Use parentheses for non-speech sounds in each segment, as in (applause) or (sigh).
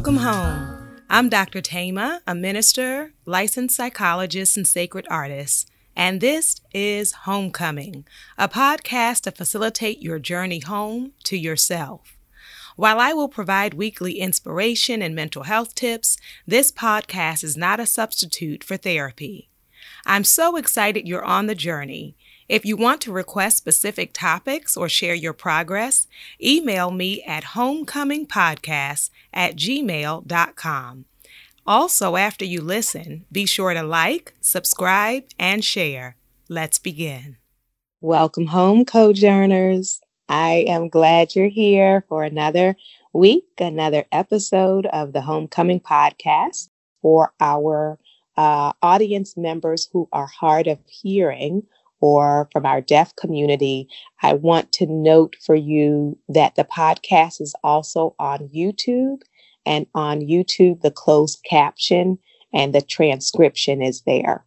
Welcome home. I'm Dr. Thema, a minister, licensed psychologist, and sacred artist, and this is Homecoming, a podcast to facilitate your journey home to yourself. While I will provide weekly inspiration and mental health tips, this podcast is not a substitute for therapy. I'm so excited you're on the journey. If you want to request specific topics or share your progress, email me at homecomingpodcast at gmail.com. Also, after you listen, be sure to like, subscribe, and share. Let's begin. Welcome home, Cojourners. I am glad you're here for another week, another episode of the Homecoming Podcast for our uh, audience members who are hard of hearing or from our deaf community. I want to note for you that the podcast is also on YouTube, and on YouTube, the closed caption and the transcription is there.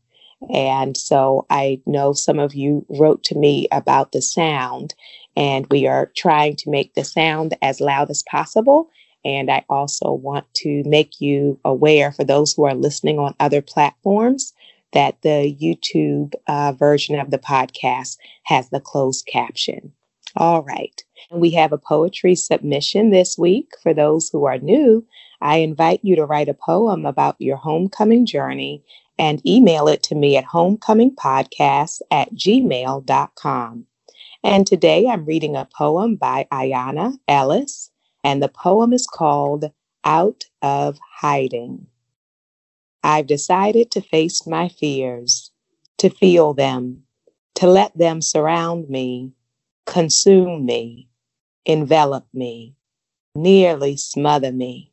And so I know some of you wrote to me about the sound, and we are trying to make the sound as loud as possible. And I also want to make you aware for those who are listening on other platforms that the YouTube uh, version of the podcast has the closed caption. All right. And we have a poetry submission this week. For those who are new, I invite you to write a poem about your homecoming journey and email it to me at homecomingpodcast at gmail.com. And today I'm reading a poem by Ayana Ellis, and the poem is called Out of Hiding. I've decided to face my fears, to feel them, to let them surround me, consume me, envelop me, nearly smother me.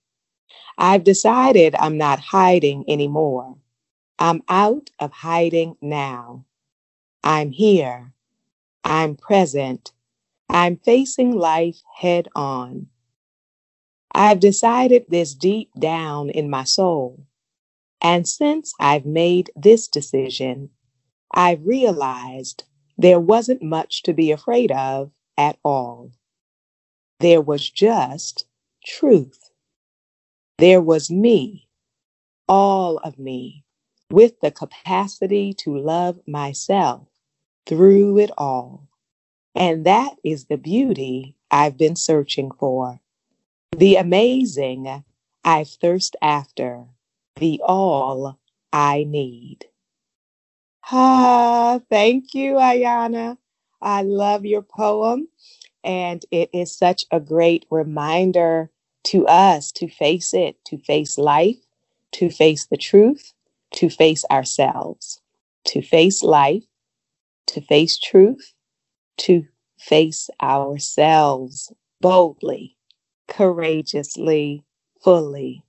I've decided I'm not hiding anymore. I'm out of hiding now. I'm here I'm present. I'm facing life head on. I've decided this deep down in my soul. And since I've made this decision, I've realized there wasn't much to be afraid of at all. There was just truth. There was me, all of me, with the capacity to love myself through it all. And that is the beauty I've been searching for. The amazing I thirst after, the all I need. Ah, thank you, Ayana. I love your poem. And it is such a great reminder to us to face it, to face life, to face the truth, to face ourselves, to face life, to face truth, to face ourselves boldly, courageously, fully.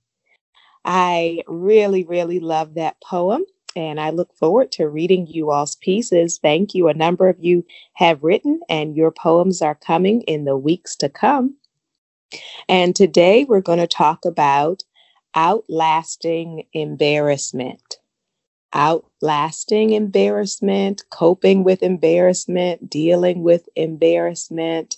I really, really love that poem. And I look forward to reading you all's pieces. Thank you. A number of you have written, and your poems are coming in the weeks to come. And today we're going to talk about outlasting embarrassment outlasting embarrassment, coping with embarrassment, dealing with embarrassment.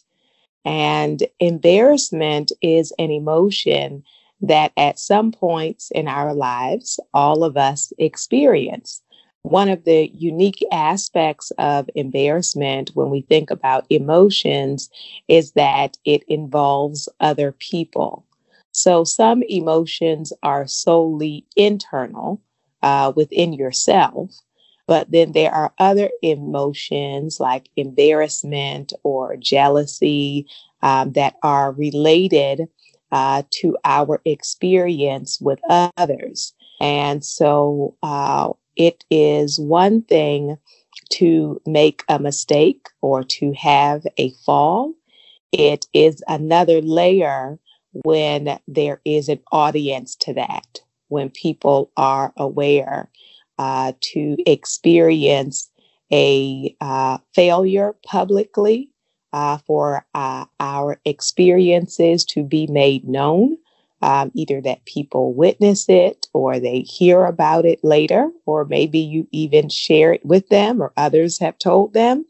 And embarrassment is an emotion that at some points in our lives, all of us experience. One of the unique aspects of embarrassment when we think about emotions is that it involves other people. So some emotions are solely internal, uh, within yourself. But then there are other emotions like embarrassment or jealousy um, that are related uh, to our experience with others. And so uh, it is one thing to make a mistake or to have a fall. It is another layer when there is an audience to that when people are aware uh, to experience a uh, failure publicly, uh, for uh, our experiences to be made known, um, either that people witness it or they hear about it later, or maybe you even share it with them or others have told them.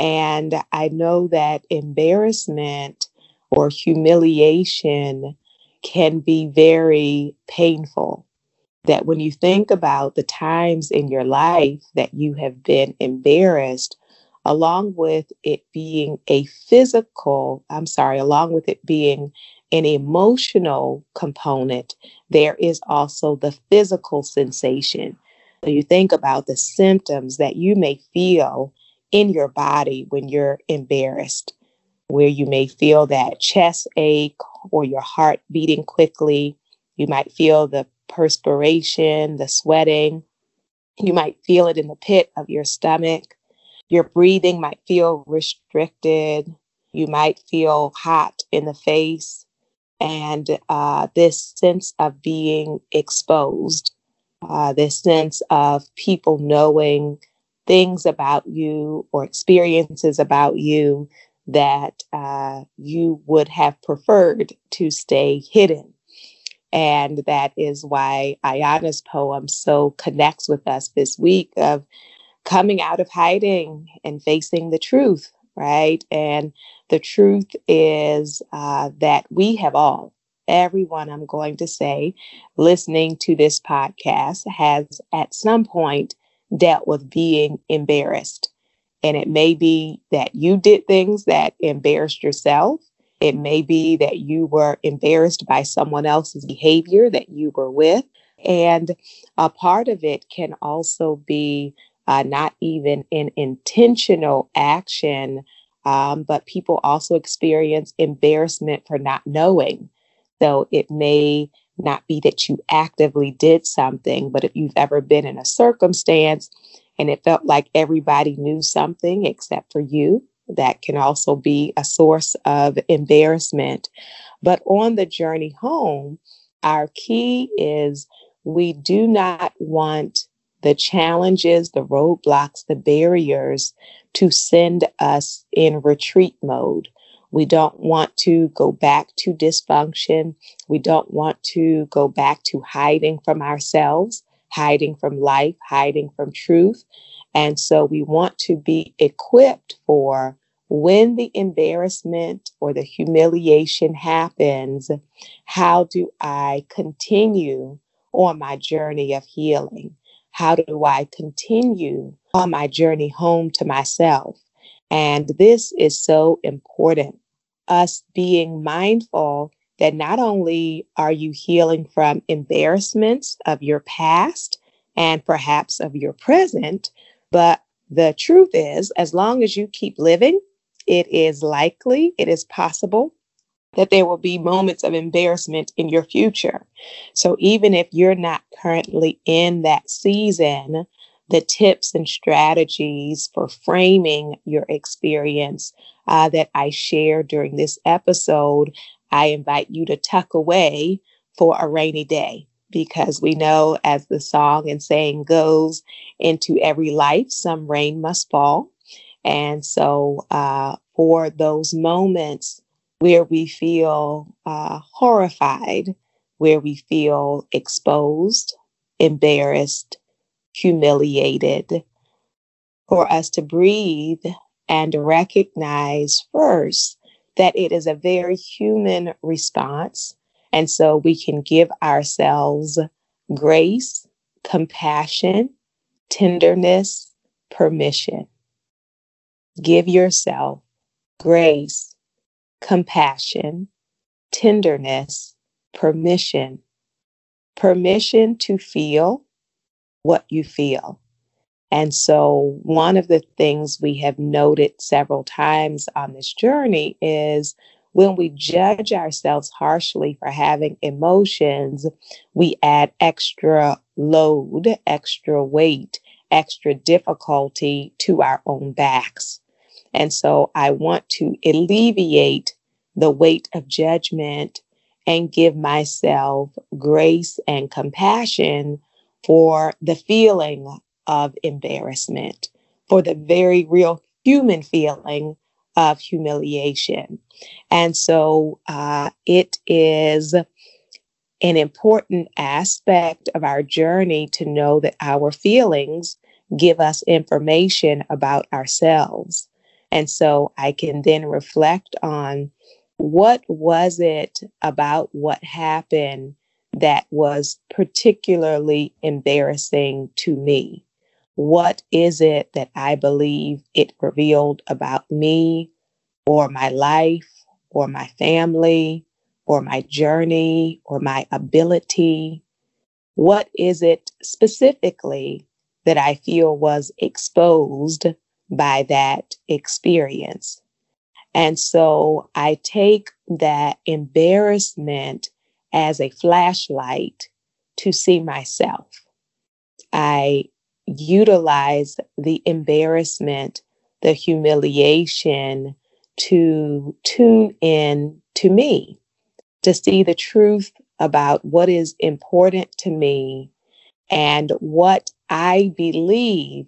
And I know that embarrassment or humiliation can be very painful. That when you think about the times in your life that you have been embarrassed, along with it being a physical, I'm sorry, along with it being an emotional component, there is also the physical sensation. So you think about the symptoms that you may feel in your body when you're embarrassed, where you may feel that chest ache or your heart beating quickly. You might feel the perspiration, the sweating. You might feel it in the pit of your stomach. Your breathing might feel restricted. You might feel hot in the face. And uh, this sense of being exposed, uh, this sense of people knowing things about you or experiences about you that uh, you would have preferred to stay hidden. And that is why Ayana's poem so connects with us this week of coming out of hiding and facing the truth, right? And the truth is uh, that we have all, everyone, I'm going to say, listening to this podcast has at some point dealt with being embarrassed. And it may be that you did things that embarrassed yourself. It may be that you were embarrassed by someone else's behavior that you were with. And a part of it can also be uh, not even in intentional action, um, but people also experience embarrassment for not knowing. So it may not be that you actively did something, but if you've ever been in a circumstance and it felt like everybody knew something except for you, that can also be a source of embarrassment. But on the journey home, our key is we do not want the challenges, the roadblocks, the barriers to send us in retreat mode. We don't want to go back to dysfunction. We don't want to go back to hiding from ourselves, hiding from life, hiding from truth. And so we want to be equipped for when the embarrassment or the humiliation happens, how do I continue on my journey of healing? How do I continue on my journey home to myself? And this is so important us being mindful that not only are you healing from embarrassments of your past and perhaps of your present, but the truth is, as long as you keep living, it is likely, it is possible that there will be moments of embarrassment in your future. So even if you're not currently in that season, the tips and strategies for framing your experience uh, that I share during this episode, I invite you to tuck away for a rainy day because we know, as the song and saying goes, into every life, some rain must fall. And so, uh, for those moments where we feel uh, horrified, where we feel exposed, embarrassed, humiliated, for us to breathe and recognize first that it is a very human response. And so we can give ourselves grace, compassion, tenderness, permission. Give yourself grace, compassion, tenderness, permission. Permission to feel what you feel. And so, one of the things we have noted several times on this journey is when we judge ourselves harshly for having emotions, we add extra load, extra weight, extra difficulty to our own backs. And so, I want to alleviate the weight of judgment and give myself grace and compassion for the feeling of embarrassment, for the very real human feeling of humiliation. And so uh, it is an important aspect of our journey to know that our feelings give us information about ourselves. And so I can then reflect on what was it about what happened that was particularly embarrassing to me? What is it that I believe it revealed about me or my life or my family or my journey or my ability? What is it specifically that I feel was exposed by that experience? And so I take that embarrassment as a flashlight to see myself. I utilize the embarrassment, the humiliation to tune in to me, to see the truth about what is important to me and what I believe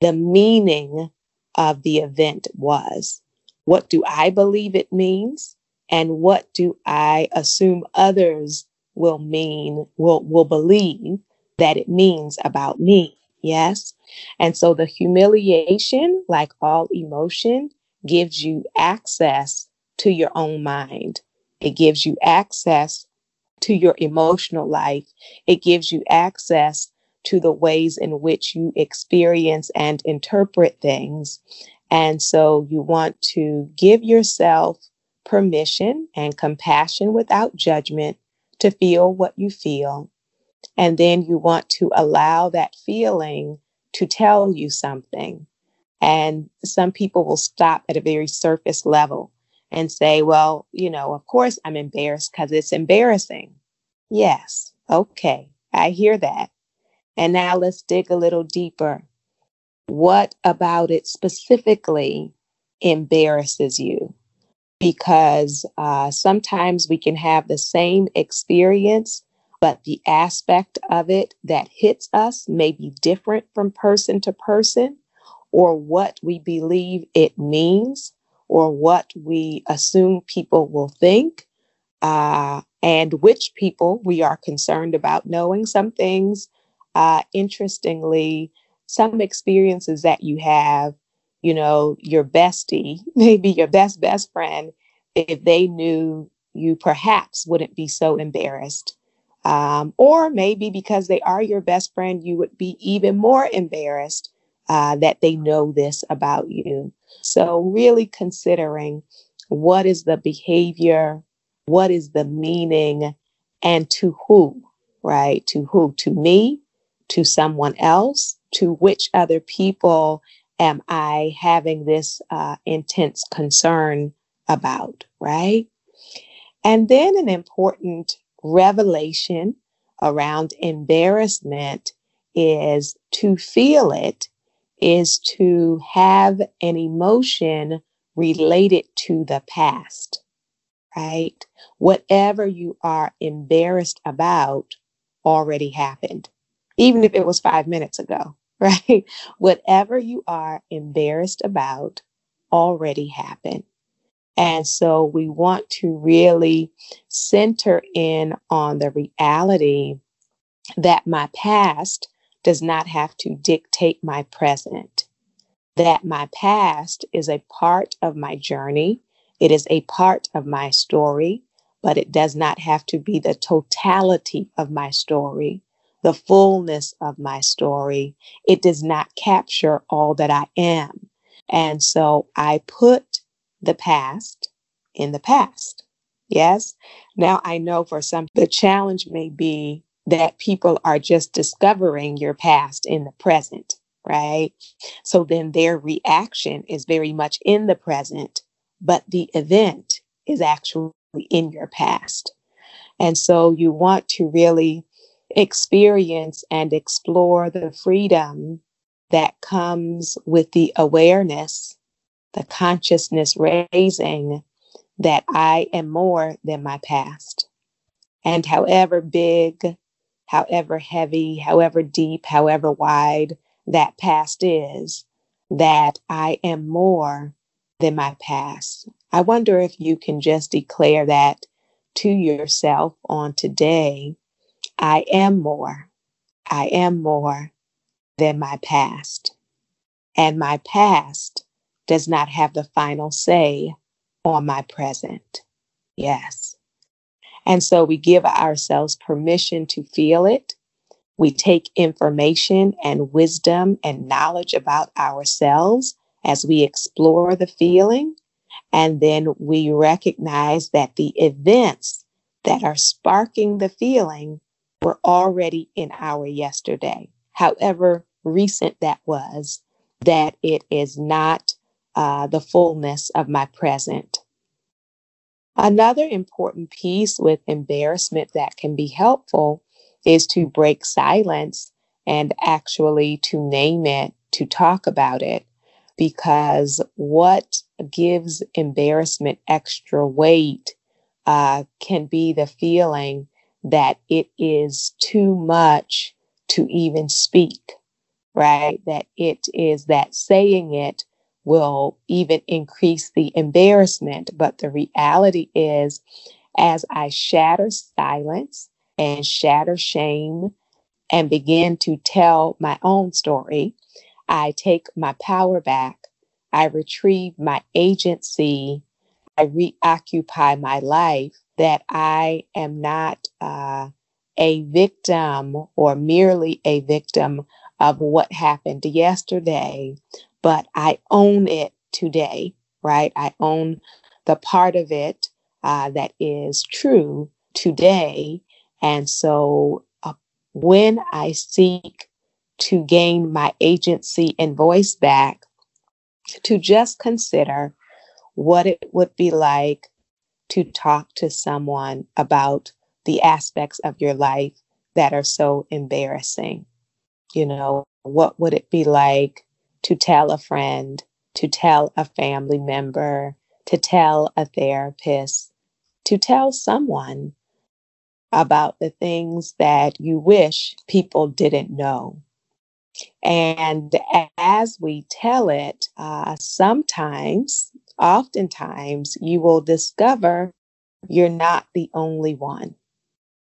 the meaning of the event was. What do I believe it means? And what do I assume others will mean, will, will believe that it means about me? Yes. And so the humiliation, like all emotion, gives you access to your own mind. It gives you access to your emotional life. It gives you access to the ways in which you experience and interpret things. And so you want to give yourself permission and compassion without judgment to feel what you feel. And then you want to allow that feeling to tell you something. And some people will stop at a very surface level and say, well, you know, of course I'm embarrassed because it's embarrassing. Yes, okay, I hear that. And now let's dig a little deeper. What about it specifically embarrasses you? Because uh, sometimes we can have the same experience but the aspect of it that hits us may be different from person to person, or what we believe it means, or what we assume people will think, uh, and which people we are concerned about knowing. Some things, uh, interestingly, some experiences that you have, you know, your bestie, (laughs) maybe your best best friend, if they knew you perhaps wouldn't be so embarrassed um, or maybe because they are your best friend, you would be even more embarrassed uh, that they know this about you. So, really considering what is the behavior, what is the meaning, and to who, right? To who? To me, to someone else, to which other people am I having this uh, intense concern about, right? And then an important revelation around embarrassment is to feel it, is to have an emotion related to the past, right? Whatever you are embarrassed about already happened, even if it was five minutes ago, (laughs) right? Whatever you are embarrassed about already happened. And so we want to really center in on the reality that my past does not have to dictate my present, that my past is a part of my journey, it is a part of my story, but it does not have to be the totality of my story, the fullness of my story. It does not capture all that I am. And so I put the past in the past. Yes. Now I know for some, the challenge may be that people are just discovering your past in the present, right? So then their reaction is very much in the present, but the event is actually in your past. And so you want to really experience and explore the freedom that comes with the awareness the consciousness raising that I am more than my past. And however big, however heavy, however deep, however wide that past is, that I am more than my past. I wonder if you can just declare that to yourself on today. I am more. I am more than my past. And my past does not have the final say on my present. Yes. And so we give ourselves permission to feel it. We take information and wisdom and knowledge about ourselves as we explore the feeling. And then we recognize that the events that are sparking the feeling were already in our yesterday, however recent that was, that it is not uh, the fullness of my present. Another important piece with embarrassment that can be helpful is to break silence and actually to name it, to talk about it, because what gives embarrassment extra weight uh, can be the feeling that it is too much to even speak, right? That it is that saying it will even increase the embarrassment. But the reality is, as I shatter silence and shatter shame and begin to tell my own story, I take my power back. I retrieve my agency. I reoccupy my life that I am not uh, a victim or merely a victim of what happened yesterday, but I own it today, right? I own the part of it uh, that is true today. And so uh, when I seek to gain my agency and voice back, to just consider what it would be like to talk to someone about the aspects of your life that are so embarrassing. You know, what would it be like to tell a friend, to tell a family member, to tell a therapist, to tell someone about the things that you wish people didn't know. And as we tell it, uh, sometimes, oftentimes, you will discover you're not the only one.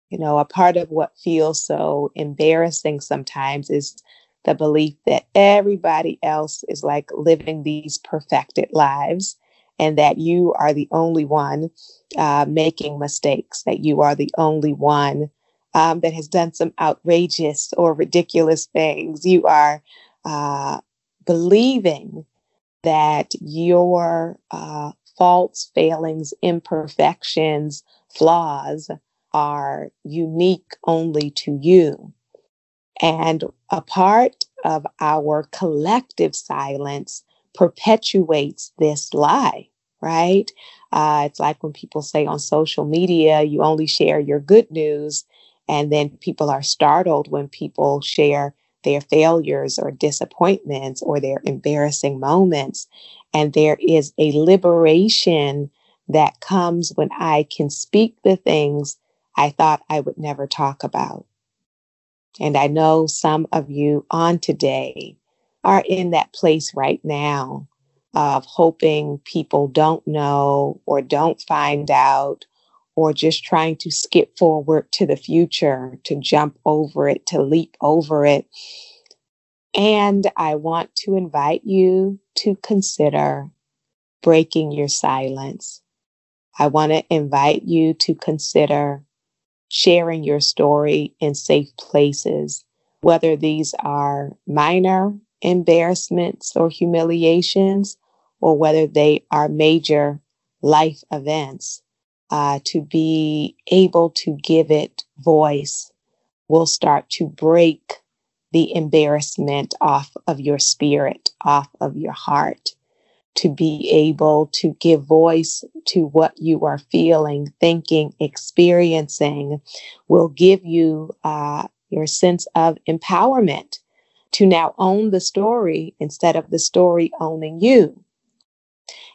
You know, a part of what feels so embarrassing sometimes is the belief that everybody else is like living these perfected lives and that you are the only one uh, making mistakes, that you are the only one um, that has done some outrageous or ridiculous things. You are uh, believing that your uh, faults, failings, imperfections, flaws are unique only to you. And a part of our collective silence perpetuates this lie, right? Uh, it's like when people say on social media, you only share your good news, and then people are startled when people share their failures or disappointments or their embarrassing moments. And there is a liberation that comes when I can speak the things I thought I would never talk about. And I know some of you on today are in that place right now of hoping people don't know or don't find out or just trying to skip forward to the future, to jump over it, to leap over it. And I want to invite you to consider breaking your silence. I want to invite you to consider sharing your story in safe places, whether these are minor embarrassments or humiliations, or whether they are major life events, uh, to be able to give it voice will start to break the embarrassment off of your spirit, off of your heart to be able to give voice to what you are feeling, thinking, experiencing will give you uh, your sense of empowerment to now own the story instead of the story owning you.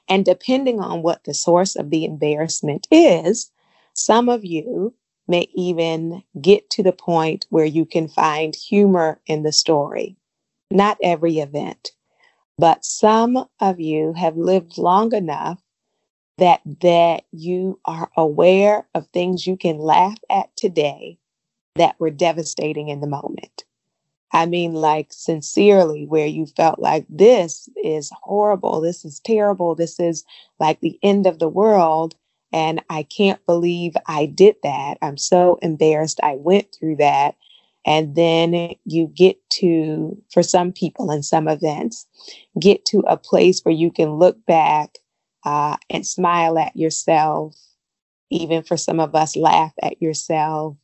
And depending on what the source of the embarrassment is, some of you may even get to the point where you can find humor in the story. Not every event, but some of you have lived long enough that that you are aware of things you can laugh at today that were devastating in the moment. I mean, like sincerely, where you felt like this is horrible, this is terrible, this is like the end of the world. And I can't believe I did that. I'm so embarrassed I went through that. And then you get to, for some people in some events, get to a place where you can look back uh, and smile at yourself. Even for some of us, laugh at yourself.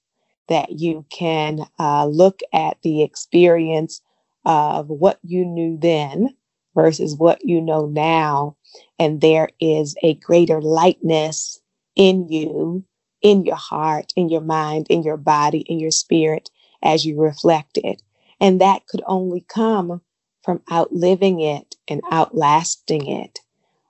That you can uh, look at the experience of what you knew then versus what you know now. And there is a greater lightness in you, in your heart, in your mind, in your body, in your spirit as you reflect it. And that could only come from outliving it and outlasting it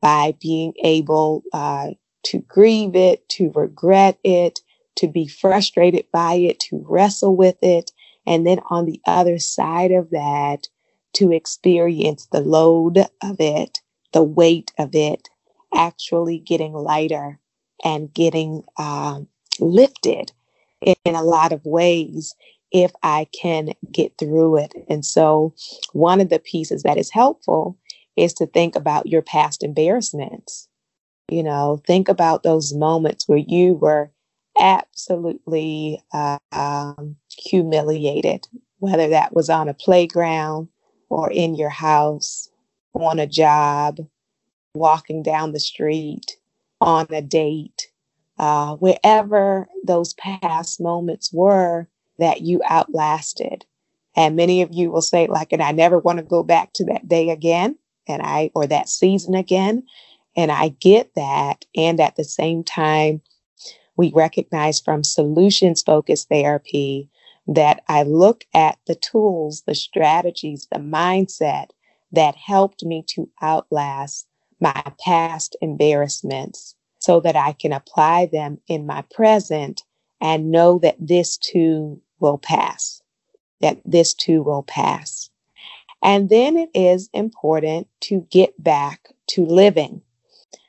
by being able uh, to grieve it, to regret it, to be frustrated by it, to wrestle with it. And then on the other side of that, to experience the load of it, the weight of it, actually getting lighter and getting um, lifted in, in a lot of ways if I can get through it. And so, one of the pieces that is helpful is to think about your past embarrassments. You know, think about those moments where you were absolutely uh, um, humiliated, whether that was on a playground or in your house, on a job, walking down the street, on a date, uh, wherever those past moments were that you outlasted. And many of you will say, like, and I never want to go back to that day again, and I, or that season again. And I get that. And at the same time, we recognize from solutions focused therapy that I look at the tools, the strategies, the mindset that helped me to outlast my past embarrassments so that I can apply them in my present and know that this too will pass, that this too will pass. And then it is important to get back to living.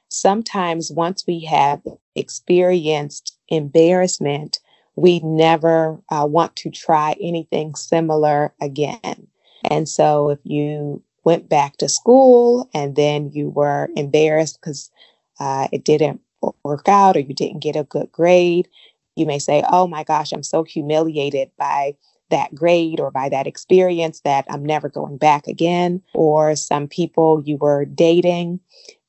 Sometimes, once we have experienced embarrassment, we never uh, want to try anything similar again. And so, if you went back to school and then you were embarrassed because uh, it didn't work out or you didn't get a good grade, you may say, Oh my gosh, I'm so humiliated by that grade or by that experience that I'm never going back again. Or some people you were dating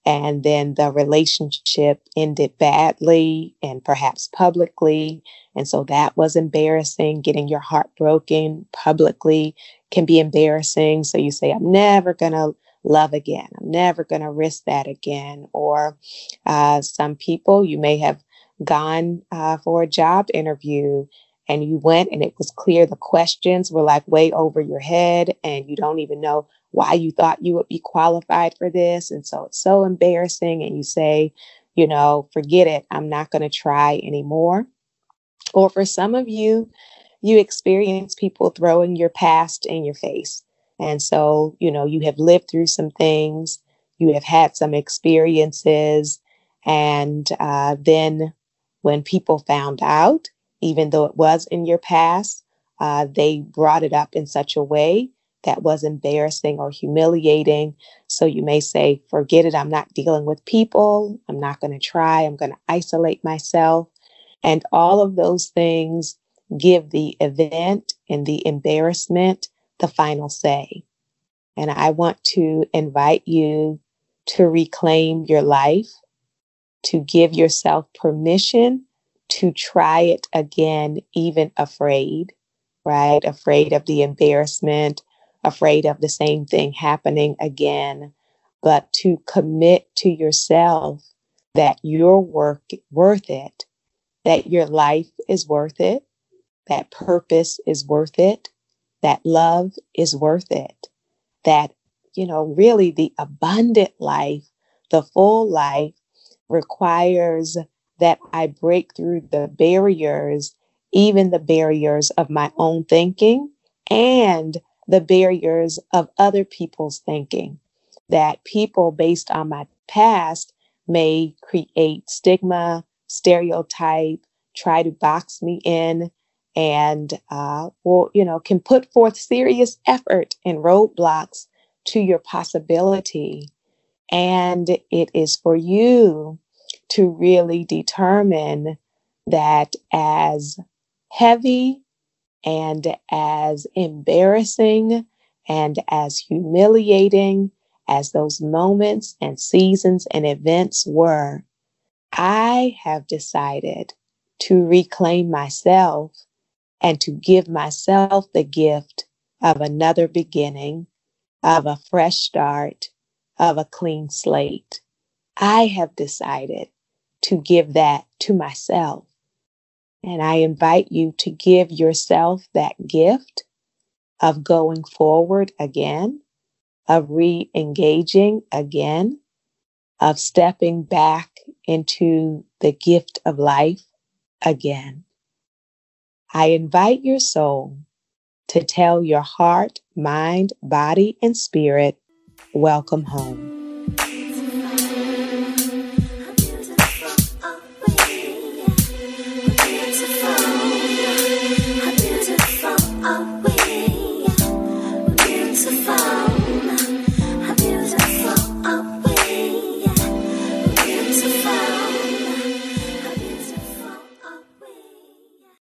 and then the relationship ended badly and perhaps publicly. And so that was embarrassing. Getting your heart broken publicly can be embarrassing. So you say, I'm never going to love again. I'm never going to risk that again. Or uh, some people, you may have gone uh, for a job interview and you went and it was clear the questions were like way over your head and you don't even know why you thought you would be qualified for this. And so it's so embarrassing. And you say, you know, forget it. I'm not going to try anymore. Or for some of you, you experience people throwing your past in your face. And so, you know, you have lived through some things, you have had some experiences. And uh, then when people found out, even though it was in your past, uh, they brought it up in such a way that was embarrassing or humiliating. So you may say, forget it, I'm not dealing with people, I'm not going to try, I'm going to isolate myself. And all of those things give the event and the embarrassment the final say. And I want to invite you to reclaim your life, to give yourself permission to try it again, even afraid, right? Afraid of the embarrassment, afraid of the same thing happening again, but to commit to yourself that you're work, worth it, that your life is worth it, that purpose is worth it, that love is worth it, that, you know, really the abundant life, the full life requires that I break through the barriers, even the barriers of my own thinking and the barriers of other people's thinking. That people, based on my past, may create stigma, stereotype, try to box me in, and uh, will, you know, can put forth serious effort and roadblocks to your possibility. And it is for you to really determine that as heavy and as embarrassing and as humiliating as those moments and seasons and events were, I have decided to reclaim myself and to give myself the gift of another beginning, of a fresh start, of a clean slate. I have decided to give that to myself. And I invite you to give yourself that gift of going forward again, of re engaging again, of stepping back into the gift of life again. I invite your soul to tell your heart, mind, body, and spirit, welcome home.